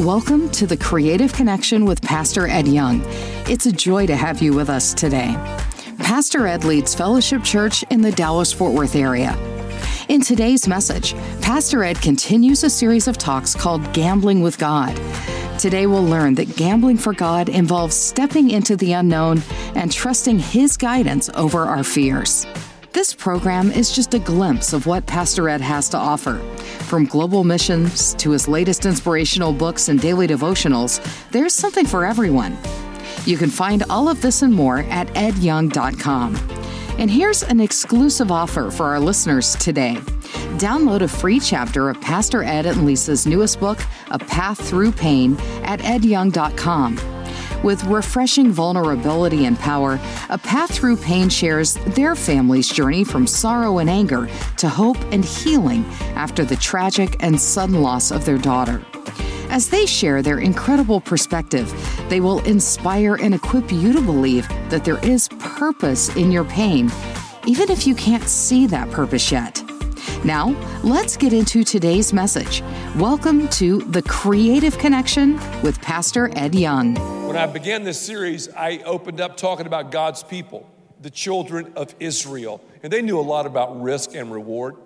Welcome to the Creative Connection with Pastor Ed Young. It's a joy to have you with us today. Pastor Ed leads Fellowship Church in the Dallas Fort Worth area. In today's message, Pastor Ed continues a series of talks called Gambling with God. Today, we'll learn that gambling for God involves stepping into the unknown and trusting His guidance over our fears. This program is just a glimpse of what Pastor Ed has to offer. From global missions to his latest inspirational books and daily devotionals, there's something for everyone. You can find all of this and more at edyoung.com. And here's an exclusive offer for our listeners today. Download a free chapter of Pastor Ed and Lisa's newest book, A Path Through Pain, at edyoung.com. With refreshing vulnerability and power, A Path Through Pain shares their family's journey from sorrow and anger to hope and healing after the tragic and sudden loss of their daughter. As they share their incredible perspective, they will inspire and equip you to believe that there is purpose in your pain, even if you can't see that purpose yet. Now, let's get into today's message. Welcome to The Creative Connection with Pastor Ed Young. When I began this series, I opened up talking about God's people, the children of Israel. And they knew a lot about risk and reward.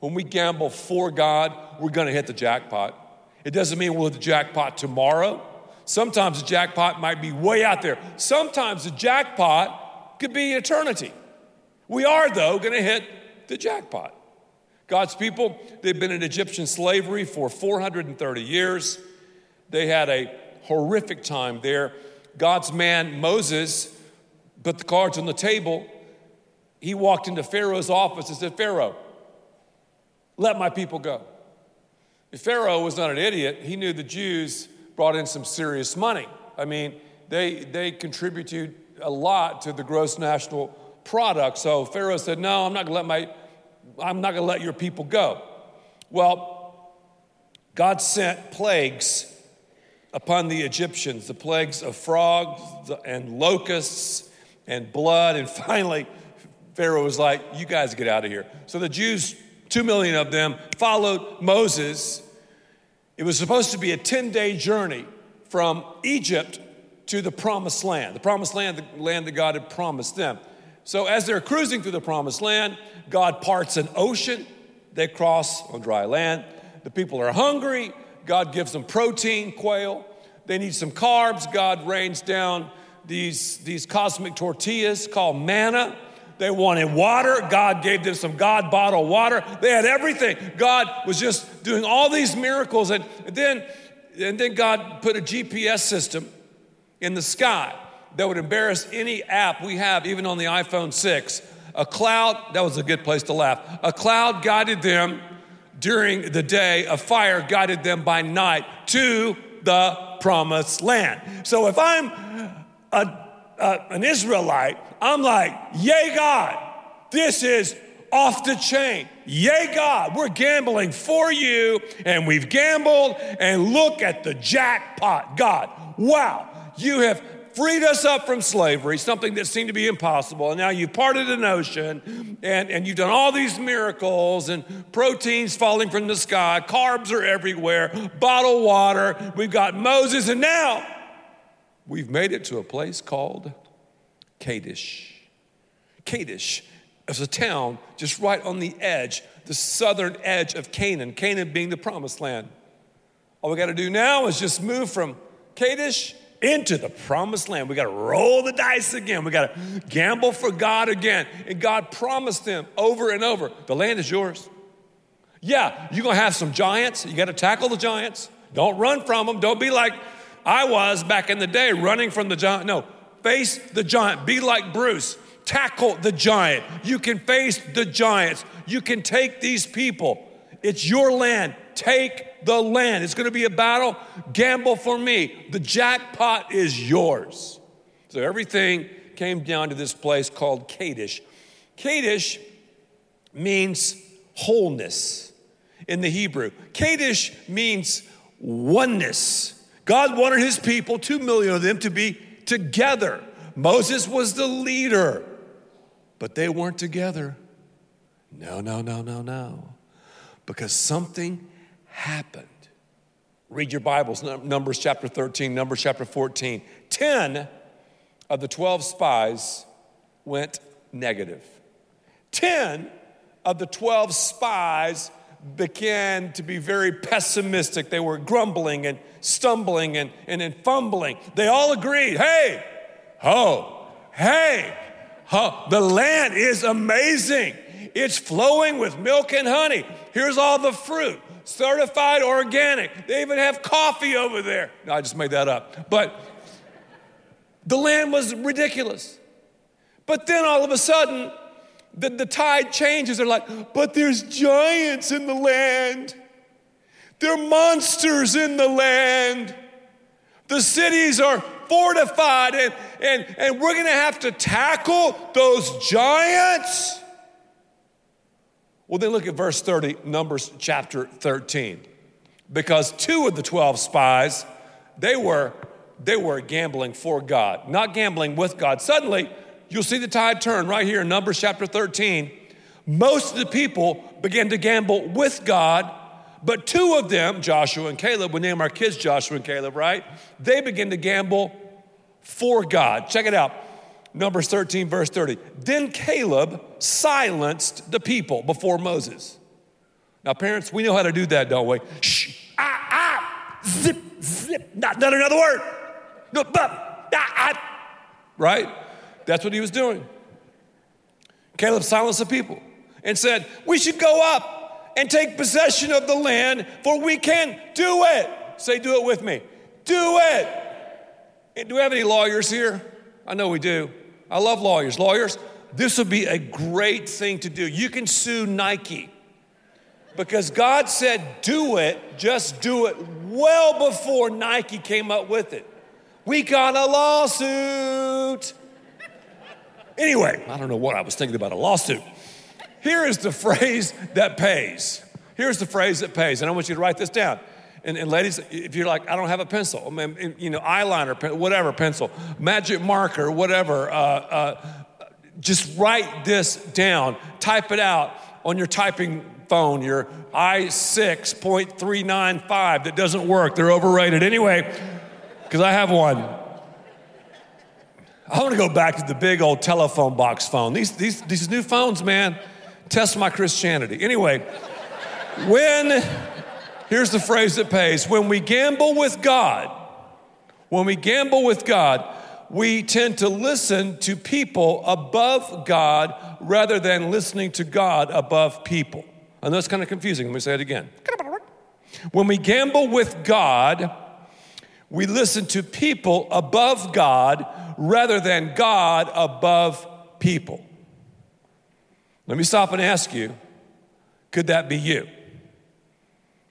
When we gamble for God, we're going to hit the jackpot. It doesn't mean we'll hit the jackpot tomorrow. Sometimes the jackpot might be way out there. Sometimes the jackpot could be eternity. We are, though, going to hit the jackpot. God's people, they've been in Egyptian slavery for 430 years. They had a horrific time there. God's man, Moses, put the cards on the table. He walked into Pharaoh's office and said, Pharaoh, let my people go. Pharaoh was not an idiot. He knew the Jews brought in some serious money. I mean, they, they contributed a lot to the gross national product. So Pharaoh said, No, I'm not gonna let my I'm not gonna let your people go. Well, God sent plagues upon the Egyptians the plagues of frogs and locusts and blood. And finally, Pharaoh was like, You guys get out of here. So the Jews, two million of them, followed Moses. It was supposed to be a 10 day journey from Egypt to the promised land, the promised land, the land that God had promised them. So as they're cruising through the promised land, God parts an ocean. They cross on dry land. The people are hungry. God gives them protein, quail. They need some carbs. God rains down these, these cosmic tortillas called manna. They wanted water. God gave them some God bottled water. They had everything. God was just doing all these miracles. And then, and then God put a GPS system in the sky that would embarrass any app we have, even on the iPhone 6. A cloud, that was a good place to laugh. A cloud guided them during the day, a fire guided them by night to the promised land. So if I'm a, a, an Israelite, I'm like, Yay, God, this is off the chain. Yay, God, we're gambling for you, and we've gambled, and look at the jackpot. God, wow, you have freed us up from slavery, something that seemed to be impossible. And now you've parted an ocean and, and you've done all these miracles and proteins falling from the sky, carbs are everywhere, bottled water. We've got Moses, and now we've made it to a place called Kadesh. Kadesh is a town just right on the edge, the southern edge of Canaan, Canaan being the promised land. All we got to do now is just move from Kadesh into the promised land. We got to roll the dice again. We got to gamble for God again. And God promised them over and over the land is yours. Yeah, you're going to have some giants. You got to tackle the giants. Don't run from them. Don't be like I was back in the day, running from the giant. No, face the giant. Be like Bruce. Tackle the giant. You can face the giants. You can take these people. It's your land. Take the land. It's going to be a battle. Gamble for me. The jackpot is yours. So everything came down to this place called Kadesh. Kadesh means wholeness in the Hebrew. Kadesh means oneness. God wanted his people, two million of them, to be together. Moses was the leader, but they weren't together. No, no, no, no, no. Because something happened Read your Bibles, Numbers chapter 13, Numbers chapter 14. 10 of the 12 spies went negative. 10 of the 12 spies began to be very pessimistic. They were grumbling and stumbling and, and, and fumbling. They all agreed hey, ho, hey, ho, the land is amazing. It's flowing with milk and honey. Here's all the fruit certified organic. They even have coffee over there. No, I just made that up. But the land was ridiculous. But then all of a sudden, the, the tide changes. They're like, but there's giants in the land. There are monsters in the land. The cities are fortified, and, and, and we're going to have to tackle those giants. Well, then look at verse 30, Numbers chapter 13. Because two of the 12 spies, they were, they were gambling for God, not gambling with God. Suddenly, you'll see the tide turn right here in Numbers chapter 13. Most of the people began to gamble with God, but two of them, Joshua and Caleb, we name our kids Joshua and Caleb, right? They begin to gamble for God. Check it out. Numbers 13, verse 30. Then Caleb silenced the people before Moses. Now, parents, we know how to do that, don't we? Shh, ah, ah, zip, zip, not, not another word. No, but, ah, ah. Right? That's what he was doing. Caleb silenced the people and said, We should go up and take possession of the land, for we can do it. Say, do it with me. Do it. Do we have any lawyers here? I know we do. I love lawyers. Lawyers, this would be a great thing to do. You can sue Nike because God said, do it, just do it well before Nike came up with it. We got a lawsuit. Anyway, I don't know what I was thinking about a lawsuit. Here is the phrase that pays. Here's the phrase that pays, and I want you to write this down. And, and, ladies, if you're like, I don't have a pencil, I mean, you know, eyeliner, whatever pencil, magic marker, whatever, uh, uh, just write this down. Type it out on your typing phone, your i6.395 that doesn't work. They're overrated. Anyway, because I have one. I want to go back to the big old telephone box phone. These, these, these new phones, man, test my Christianity. Anyway, when Here's the phrase that pays when we gamble with God, when we gamble with God, we tend to listen to people above God rather than listening to God above people. And that's kind of confusing. Let me say it again. When we gamble with God, we listen to people above God rather than God above people. Let me stop and ask you could that be you?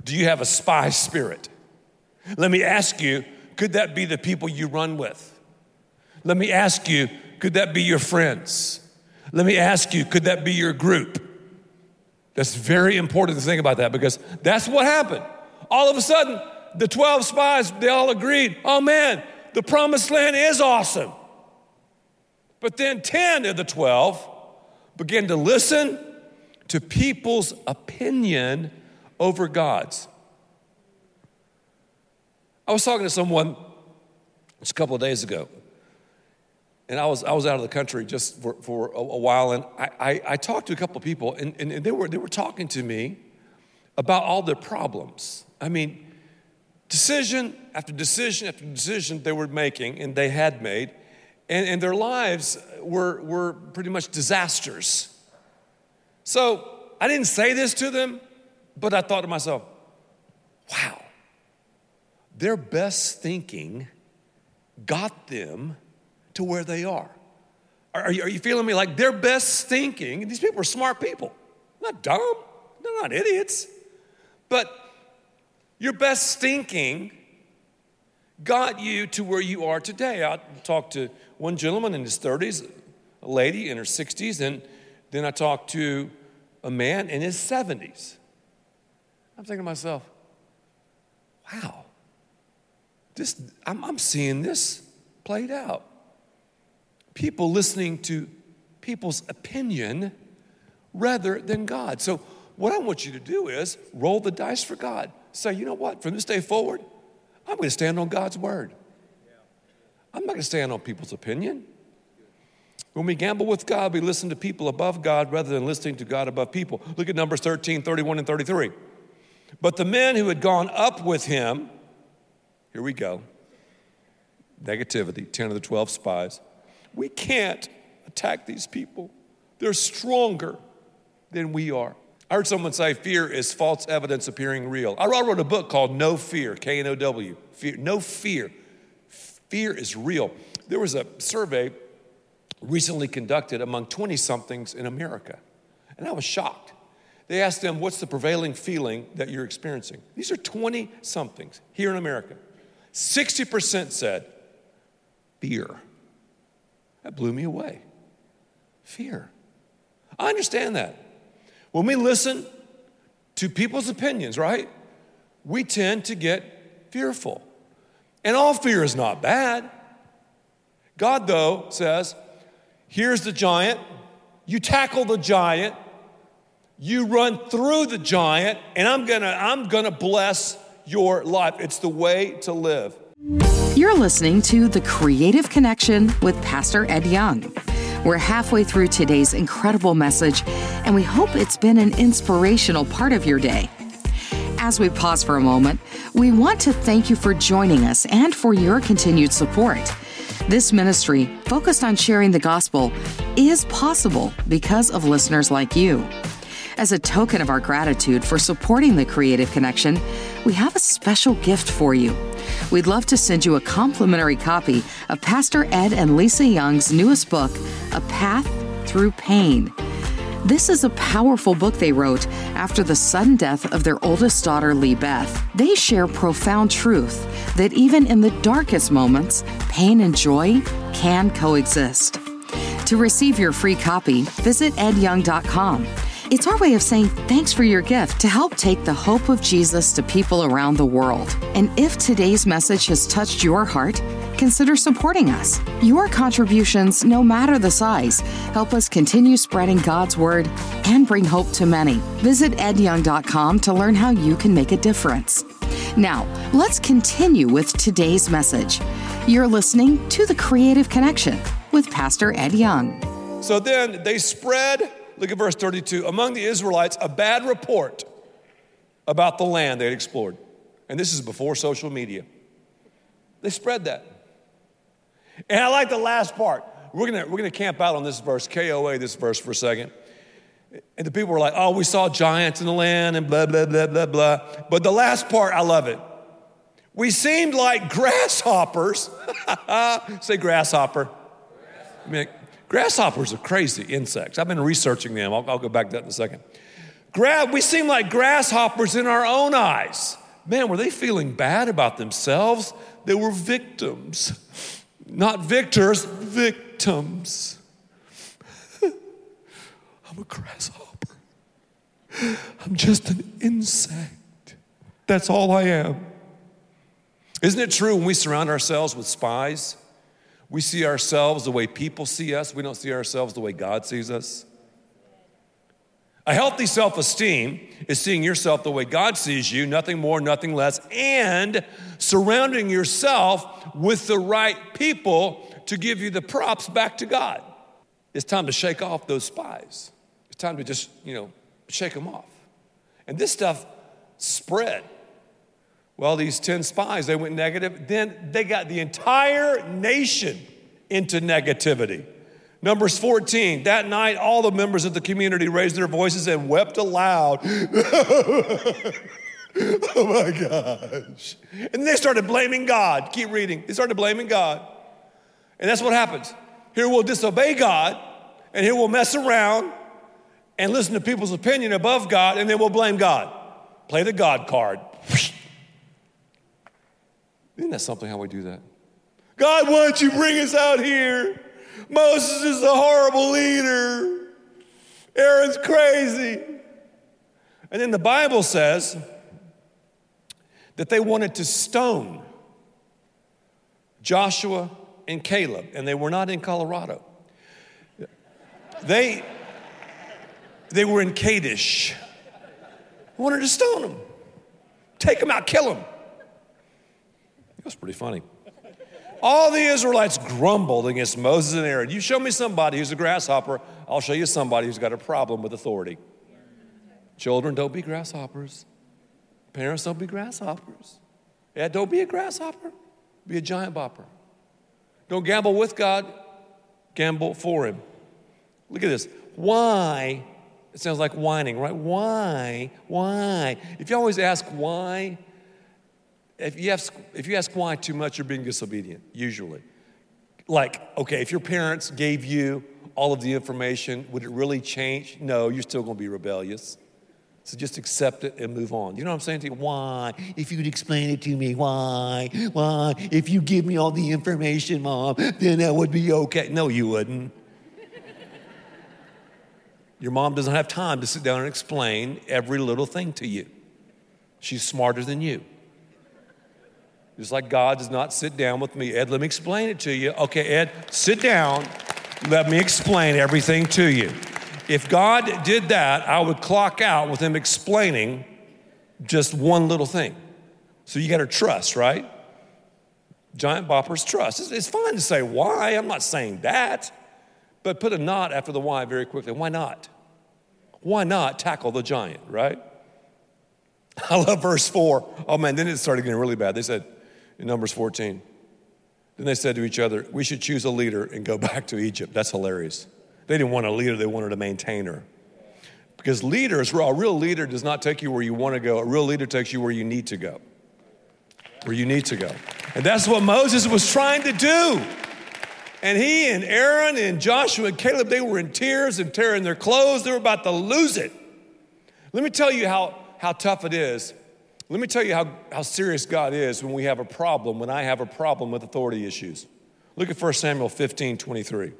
Do you have a spy spirit? Let me ask you, could that be the people you run with? Let me ask you, could that be your friends? Let me ask you, could that be your group? That's very important to think about that because that's what happened. All of a sudden, the 12 spies, they all agreed, oh man, the promised land is awesome. But then 10 of the 12 began to listen to people's opinion over God's. I was talking to someone just a couple of days ago, and I was, I was out of the country just for, for a, a while, and I, I, I, talked to a couple of people, and, and, and they, were, they were talking to me about all their problems. I mean, decision after decision after decision they were making, and they had made, and, and their lives were, were pretty much disasters. So I didn't say this to them, but I thought to myself, wow, their best thinking got them to where they are. Are, you, are you feeling me? Like their best thinking, these people are smart people, not dumb, they're not idiots, but your best thinking got you to where you are today. I talked to one gentleman in his 30s, a lady in her 60s, and then I talked to a man in his 70s. I'm thinking to myself, wow, this, I'm, I'm seeing this played out. People listening to people's opinion rather than God. So, what I want you to do is roll the dice for God. Say, you know what, from this day forward, I'm going to stand on God's word. I'm not going to stand on people's opinion. When we gamble with God, we listen to people above God rather than listening to God above people. Look at Numbers 13, 31, and 33. But the men who had gone up with him, here we go negativity, 10 of the 12 spies. We can't attack these people, they're stronger than we are. I heard someone say fear is false evidence appearing real. I wrote a book called No Fear, K N O W. Fear, no fear. Fear is real. There was a survey recently conducted among 20 somethings in America, and I was shocked. They asked them, What's the prevailing feeling that you're experiencing? These are 20 somethings here in America. 60% said, Fear. That blew me away. Fear. I understand that. When we listen to people's opinions, right, we tend to get fearful. And all fear is not bad. God, though, says, here's the giant, you tackle the giant, you run through the giant, and I'm gonna, I'm gonna bless your life. It's the way to live. You're listening to The Creative Connection with Pastor Ed Young. We're halfway through today's incredible message, and we hope it's been an inspirational part of your day. As we pause for a moment, we want to thank you for joining us and for your continued support. This ministry, focused on sharing the gospel, is possible because of listeners like you. As a token of our gratitude for supporting the Creative Connection, we have a special gift for you. We'd love to send you a complimentary copy of Pastor Ed and Lisa Young's newest book, A Path Through Pain. This is a powerful book they wrote after the sudden death of their oldest daughter, Lee Beth. They share profound truth that even in the darkest moments, pain and joy can coexist. To receive your free copy, visit edyoung.com. It's our way of saying thanks for your gift to help take the hope of Jesus to people around the world. And if today's message has touched your heart, consider supporting us. Your contributions, no matter the size, help us continue spreading God's word and bring hope to many. Visit edyoung.com to learn how you can make a difference. Now, let's continue with today's message. You're listening to The Creative Connection with Pastor Ed Young. So then they spread Look at verse 32. Among the Israelites, a bad report about the land they had explored. And this is before social media. They spread that. And I like the last part. We're gonna, we're gonna camp out on this verse, KOA, this verse for a second. And the people were like, oh, we saw giants in the land and blah, blah, blah, blah, blah. But the last part, I love it. We seemed like grasshoppers. Say grasshopper. I mean, Grasshoppers are crazy insects. I've been researching them. I'll, I'll go back to that in a second. We seem like grasshoppers in our own eyes. Man, were they feeling bad about themselves? They were victims. Not victors, victims. I'm a grasshopper. I'm just an insect. That's all I am. Isn't it true when we surround ourselves with spies? We see ourselves the way people see us, we don't see ourselves the way God sees us. A healthy self esteem is seeing yourself the way God sees you, nothing more, nothing less, and surrounding yourself with the right people to give you the props back to God. It's time to shake off those spies. It's time to just, you know, shake them off. And this stuff spread. Well, these 10 spies, they went negative. Then they got the entire nation into negativity. Numbers 14, that night, all the members of the community raised their voices and wept aloud. oh my gosh. And they started blaming God. Keep reading. They started blaming God. And that's what happens. Here we'll disobey God, and here we'll mess around and listen to people's opinion above God, and then we'll blame God. Play the God card. Isn't that something how we do that? God, why don't you bring us out here? Moses is a horrible leader. Aaron's crazy. And then the Bible says that they wanted to stone Joshua and Caleb, and they were not in Colorado. They, they were in Kadesh. Wanted to stone them, take them out, kill them. That's pretty funny. All the Israelites grumbled against Moses and Aaron. You show me somebody who's a grasshopper, I'll show you somebody who's got a problem with authority. Children, don't be grasshoppers. Parents, don't be grasshoppers. Yeah, don't be a grasshopper, be a giant bopper. Don't gamble with God, gamble for Him. Look at this. Why? It sounds like whining, right? Why? Why? If you always ask why, if you ask, if you ask why too much, you're being disobedient, usually. Like, okay, if your parents gave you all of the information, would it really change? No, you're still going to be rebellious. So just accept it and move on. You know what I'm saying to you? Why? If you'd explain it to me, why? Why? If you give me all the information, mom, then that would be okay. No, you wouldn't. Your mom doesn't have time to sit down and explain every little thing to you. She's smarter than you. Just like God does not sit down with me. Ed, let me explain it to you. Okay, Ed, sit down. Let me explain everything to you. If God did that, I would clock out with Him explaining just one little thing. So you got to trust, right? Giant boppers trust. It's, it's fine to say why. I'm not saying that. But put a not after the why very quickly. Why not? Why not tackle the giant, right? I love verse 4. Oh man, then it started getting really bad. They said in Numbers 14, then they said to each other, We should choose a leader and go back to Egypt. That's hilarious. They didn't want a leader, they wanted a maintainer. Because leaders, a real leader does not take you where you want to go, a real leader takes you where you need to go. Where you need to go. And that's what Moses was trying to do. And he and Aaron and Joshua and Caleb, they were in tears and tearing their clothes. They were about to lose it. Let me tell you how, how tough it is. Let me tell you how, how serious God is when we have a problem, when I have a problem with authority issues. Look at 1 Samuel 15 23.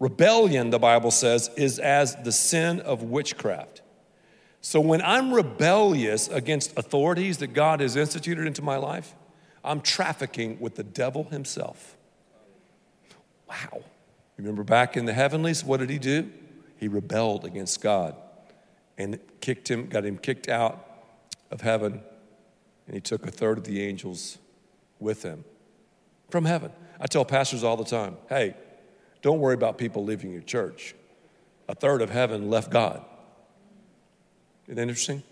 Rebellion, the Bible says, is as the sin of witchcraft. So when I'm rebellious against authorities that God has instituted into my life, I'm trafficking with the devil himself. Wow. Remember back in the heavenlies, what did he do? He rebelled against God and kicked him, got him kicked out of heaven, and he took a third of the angels with him from heaven. I tell pastors all the time hey, don't worry about people leaving your church. A third of heaven left God. Isn't that interesting?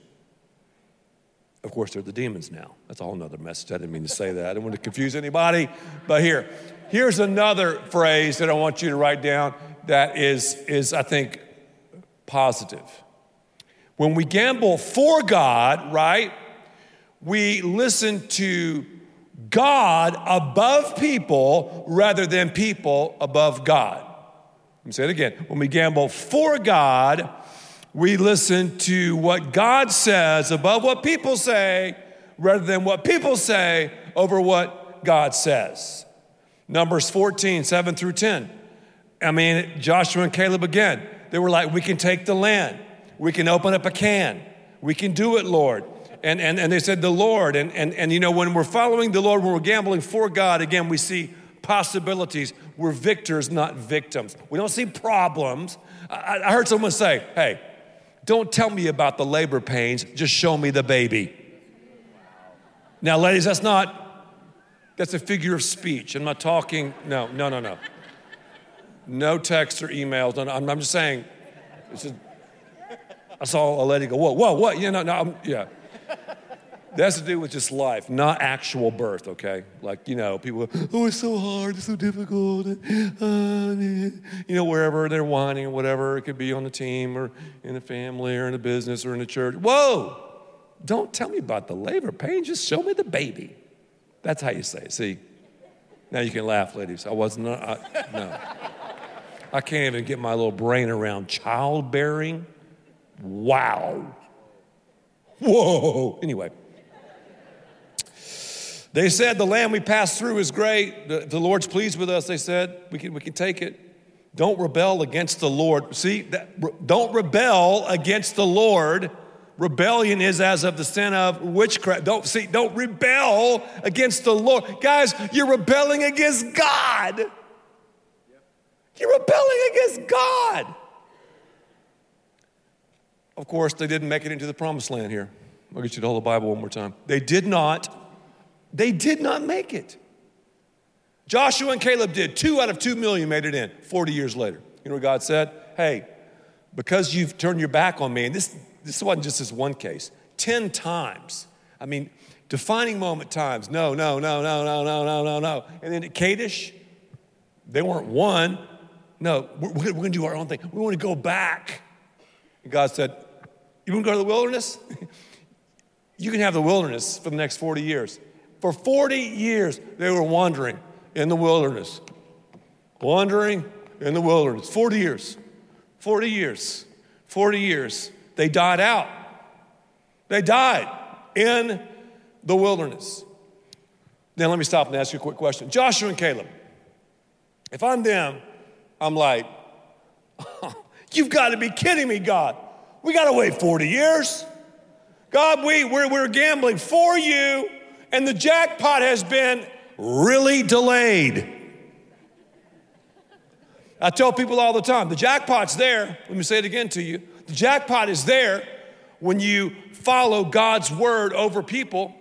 Of course, they're the demons now. That's a whole nother message. I didn't mean to say that. I didn't want to confuse anybody. But here, here's another phrase that I want you to write down that is, is I think, positive. When we gamble for God, right, we listen to God above people rather than people above God. Let me say it again. When we gamble for God, we listen to what God says above what people say rather than what people say over what God says. Numbers 14, 7 through 10. I mean, Joshua and Caleb again, they were like, we can take the land, we can open up a can, we can do it, Lord and, and, and they said the Lord. And, and, and you know, when we're following the Lord, when we're gambling for God, again, we see possibilities. We're victors, not victims. We don't see problems. I, I heard someone say, hey, don't tell me about the labor pains, just show me the baby. Now, ladies, that's not, that's a figure of speech. I'm not talking, no, no, no, no. No texts or emails. No, no, I'm, I'm just saying, just, I saw a lady go, whoa, whoa, what? You know, no, I'm, yeah. That has to do with just life, not actual birth, okay? Like, you know, people, oh, it's so hard, it's so difficult. Uh, you know, wherever they're whining or whatever, it could be on the team or in the family or in the business or in the church. Whoa! Don't tell me about the labor pain, just show me the baby. That's how you say it. See? Now you can laugh, ladies. I wasn't, I, no. I can't even get my little brain around childbearing. Wow. Whoa. Anyway. They said, The land we passed through is great. The, the Lord's pleased with us, they said. We can, we can take it. Don't rebel against the Lord. See, that, don't rebel against the Lord. Rebellion is as of the sin of witchcraft. Don't see, don't rebel against the Lord. Guys, you're rebelling against God. You're rebelling against God. Of course, they didn't make it into the promised land here. I'll get you to hold the Bible one more time. They did not They did not make it. Joshua and Caleb did. Two out of two million made it in 40 years later. You know what God said? Hey, because you've turned your back on me, and this, this wasn't just this one case, 10 times. I mean, defining moment times. No, no, no, no, no, no, no, no, no. And then at Kadesh, they weren't one. No, we're, we're going to do our own thing. We want to go back. God said, You want to go to the wilderness? you can have the wilderness for the next 40 years. For 40 years, they were wandering in the wilderness. Wandering in the wilderness. 40 years. 40 years. 40 years. They died out. They died in the wilderness. Now, let me stop and ask you a quick question. Joshua and Caleb, if I'm them, I'm like, you've got to be kidding me, God. We got to wait 40 years. God, we, we're, we're gambling for you, and the jackpot has been really delayed. I tell people all the time the jackpot's there. Let me say it again to you. The jackpot is there when you follow God's word over people,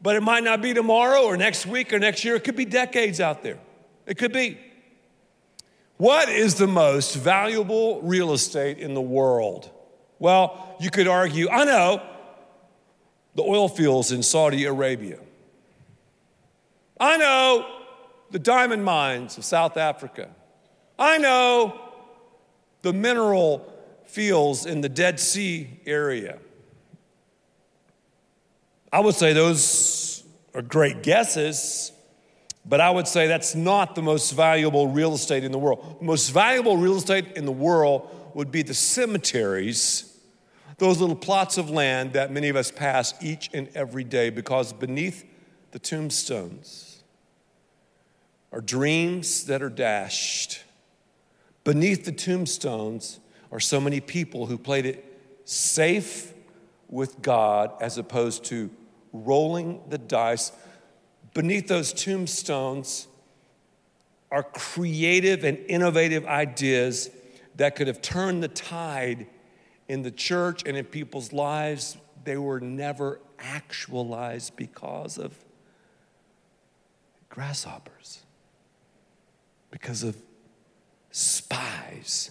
but it might not be tomorrow or next week or next year. It could be decades out there. It could be. What is the most valuable real estate in the world? Well, you could argue, I know, the oil fields in Saudi Arabia. I know the diamond mines of South Africa. I know the mineral fields in the Dead Sea area. I would say those are great guesses, but I would say that's not the most valuable real estate in the world. The most valuable real estate in the world would be the cemeteries, those little plots of land that many of us pass each and every day, because beneath the tombstones are dreams that are dashed Beneath the tombstones are so many people who played it safe with God as opposed to rolling the dice. Beneath those tombstones are creative and innovative ideas that could have turned the tide in the church and in people's lives. They were never actualized because of grasshoppers, because of spies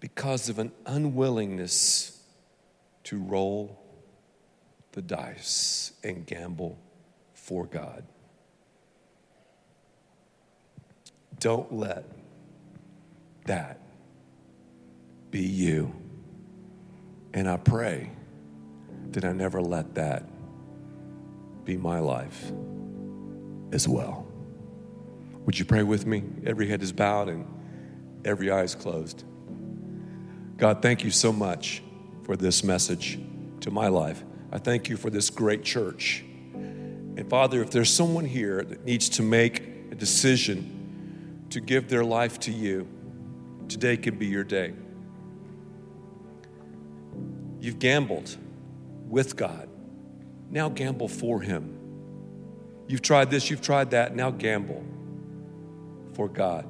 because of an unwillingness to roll the dice and gamble for God. Don't let that be you. And I pray that I never let that be my life as well. Would you pray with me? Every head is bowed and every eye is closed. God, thank you so much for this message to my life. I thank you for this great church. And Father, if there's someone here that needs to make a decision to give their life to you, today can be your day. You've gambled with God. Now gamble for Him. You've tried this, you've tried that. Now gamble for God.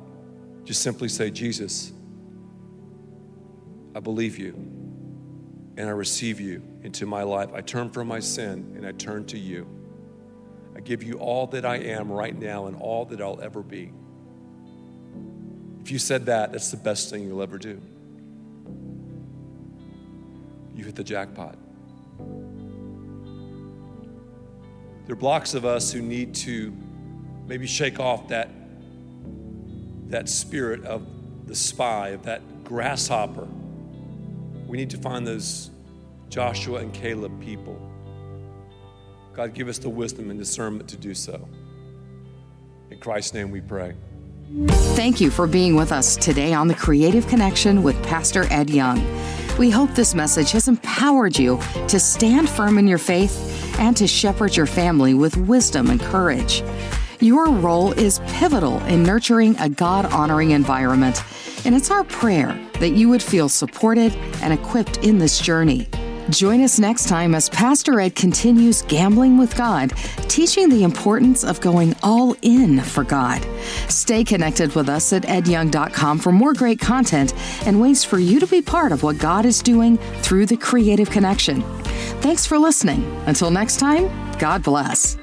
Just simply say, Jesus, I believe you and I receive you into my life. I turn from my sin and I turn to you. I give you all that I am right now and all that I'll ever be. If you said that, that's the best thing you'll ever do. You hit the jackpot. There are blocks of us who need to maybe shake off that that spirit of the spy, of that grasshopper. We need to find those Joshua and Caleb people. God, give us the wisdom and discernment to do so. In Christ's name we pray. Thank you for being with us today on the Creative Connection with Pastor Ed Young. We hope this message has empowered you to stand firm in your faith and to shepherd your family with wisdom and courage. Your role is pivotal in nurturing a God honoring environment, and it's our prayer that you would feel supported and equipped in this journey. Join us next time as Pastor Ed continues gambling with God, teaching the importance of going all in for God. Stay connected with us at edyoung.com for more great content and ways for you to be part of what God is doing through the creative connection. Thanks for listening. Until next time, God bless.